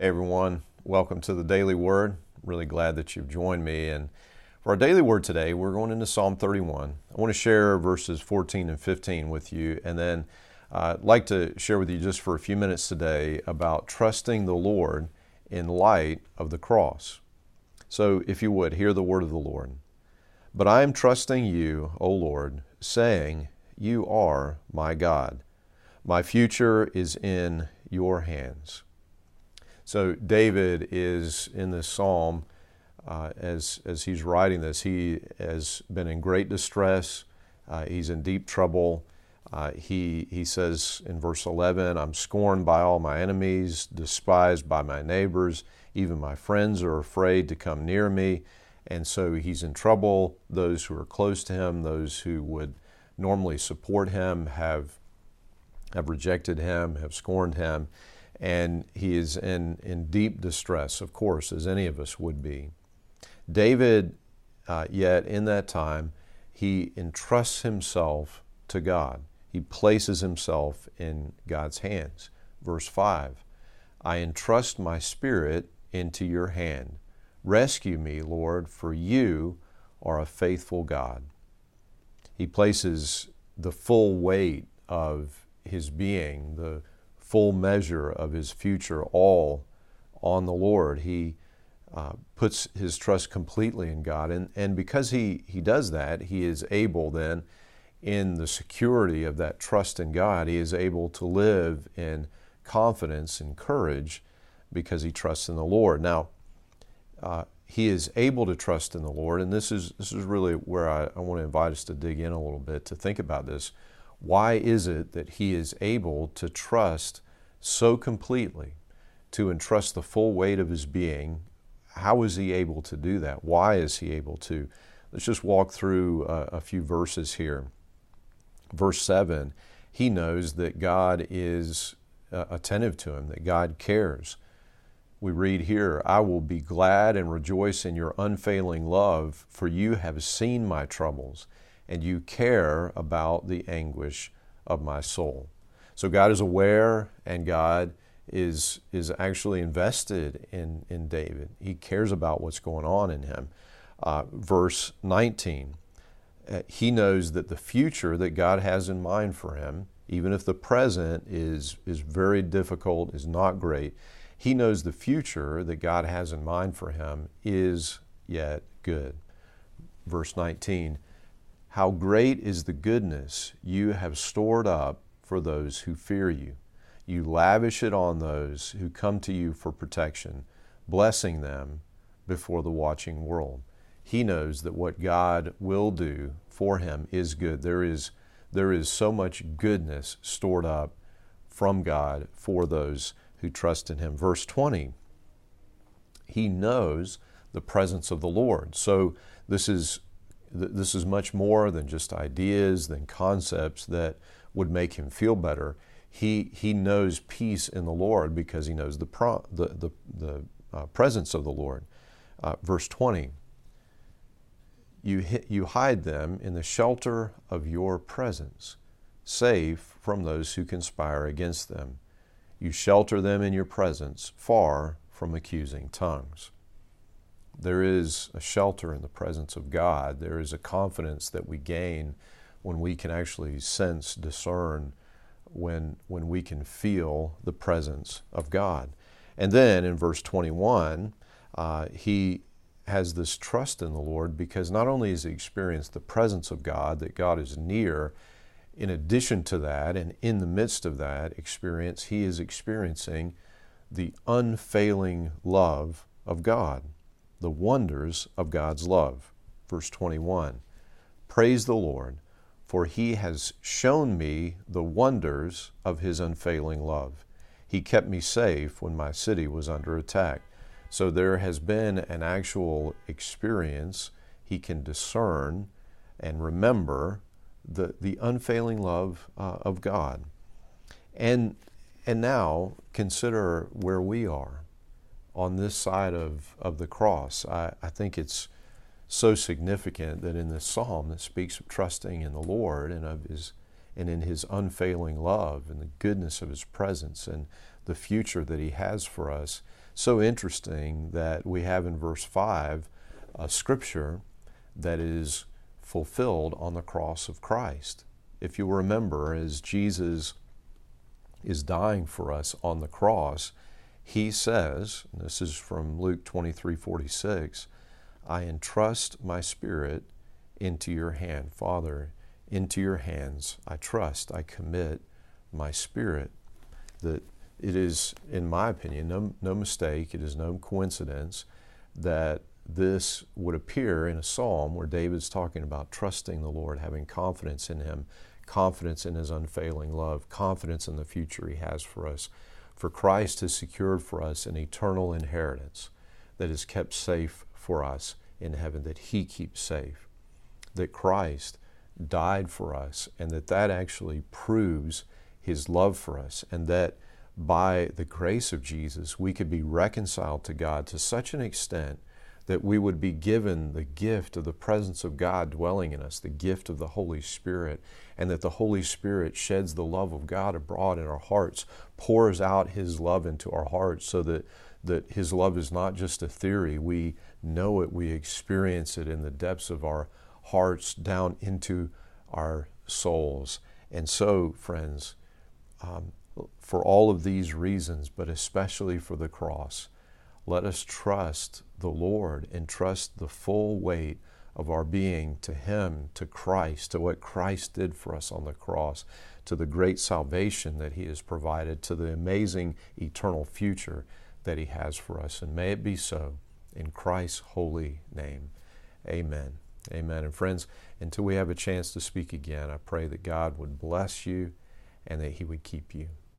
Hey everyone, welcome to the Daily Word. Really glad that you've joined me. And for our daily word today, we're going into Psalm 31. I want to share verses 14 and 15 with you, and then I'd like to share with you just for a few minutes today about trusting the Lord in light of the cross. So, if you would, hear the word of the Lord. But I am trusting you, O Lord, saying, You are my God. My future is in your hands. So David is in this psalm uh, as as he's writing this. He has been in great distress. Uh, he's in deep trouble. Uh, he he says in verse 11, "I'm scorned by all my enemies, despised by my neighbors. Even my friends are afraid to come near me." And so he's in trouble. Those who are close to him, those who would normally support him, have have rejected him, have scorned him and he is in, in deep distress, of course, as any of us would be. David, uh, yet in that time, he entrusts himself to God. He places himself in God's hands. Verse 5 I entrust my spirit into your hand. Rescue me, Lord, for you are a faithful God. He places the full weight of his being, the full measure of his future all on the Lord. He uh, puts his trust completely in God. And, and because he, he does that, he is able then, in the security of that trust in God, he is able to live in confidence and courage because he trusts in the Lord. Now, uh, he is able to trust in the Lord, and this is, this is really where I, I want to invite us to dig in a little bit to think about this. Why is it that he is able to trust so completely, to entrust the full weight of his being? How is he able to do that? Why is he able to? Let's just walk through a, a few verses here. Verse 7 he knows that God is uh, attentive to him, that God cares. We read here, I will be glad and rejoice in your unfailing love, for you have seen my troubles and you care about the anguish of my soul. So God is aware and God is, is actually invested in, in David. He cares about what's going on in him. Uh, verse 19, uh, he knows that the future that God has in mind for him, even if the present is, is very difficult, is not great, he knows the future that God has in mind for him is yet good. Verse 19, how great is the goodness you have stored up for those who fear you. You lavish it on those who come to you for protection, blessing them before the watching world. He knows that what God will do for him is good. There is, there is so much goodness stored up from God for those who trust in Him. Verse 20, He knows the presence of the Lord. So this is this is much more than just ideas, than concepts that would make him feel better. He, he knows peace in the Lord because he knows the, pro, the, the, the uh, presence of the Lord. Uh, verse 20 you, you hide them in the shelter of your presence, safe from those who conspire against them. You shelter them in your presence, far from accusing tongues. There is a shelter in the presence of God. There is a confidence that we gain when we can actually sense, discern, when, when we can feel the presence of God. And then in verse 21, uh, he has this trust in the Lord because not only has he experienced the presence of God, that God is near, in addition to that, and in the midst of that experience, he is experiencing the unfailing love of God the wonders of God's love. Verse 21 Praise the Lord, for he has shown me the wonders of his unfailing love. He kept me safe when my city was under attack. So there has been an actual experience. He can discern and remember the, the unfailing love uh, of God. And, and now consider where we are on this side of, of the cross. I, I think it's so significant that in this psalm that speaks of trusting in the Lord and of his and in his unfailing love and the goodness of his presence and the future that he has for us, so interesting that we have in verse 5 a scripture that is fulfilled on the cross of Christ. If you remember, as Jesus is dying for us on the cross, he says, this is from Luke 23 46, I entrust my spirit into your hand. Father, into your hands I trust, I commit my spirit. That it is, in my opinion, no, no mistake, it is no coincidence that this would appear in a psalm where David's talking about trusting the Lord, having confidence in Him, confidence in His unfailing love, confidence in the future He has for us. For Christ has secured for us an eternal inheritance that is kept safe for us in heaven, that He keeps safe. That Christ died for us, and that that actually proves His love for us, and that by the grace of Jesus, we could be reconciled to God to such an extent that we would be given the gift of the presence of God dwelling in us, the gift of the Holy Spirit, and that the Holy Spirit sheds the love of God abroad in our hearts, pours out His love into our hearts so that, that His love is not just a theory. We know it, we experience it in the depths of our hearts, down into our souls. And so, friends, um, for all of these reasons, but especially for the cross, let us trust the Lord and trust the full weight of our being to Him, to Christ, to what Christ did for us on the cross, to the great salvation that He has provided, to the amazing eternal future that He has for us. And may it be so in Christ's holy name. Amen. Amen. And friends, until we have a chance to speak again, I pray that God would bless you and that He would keep you.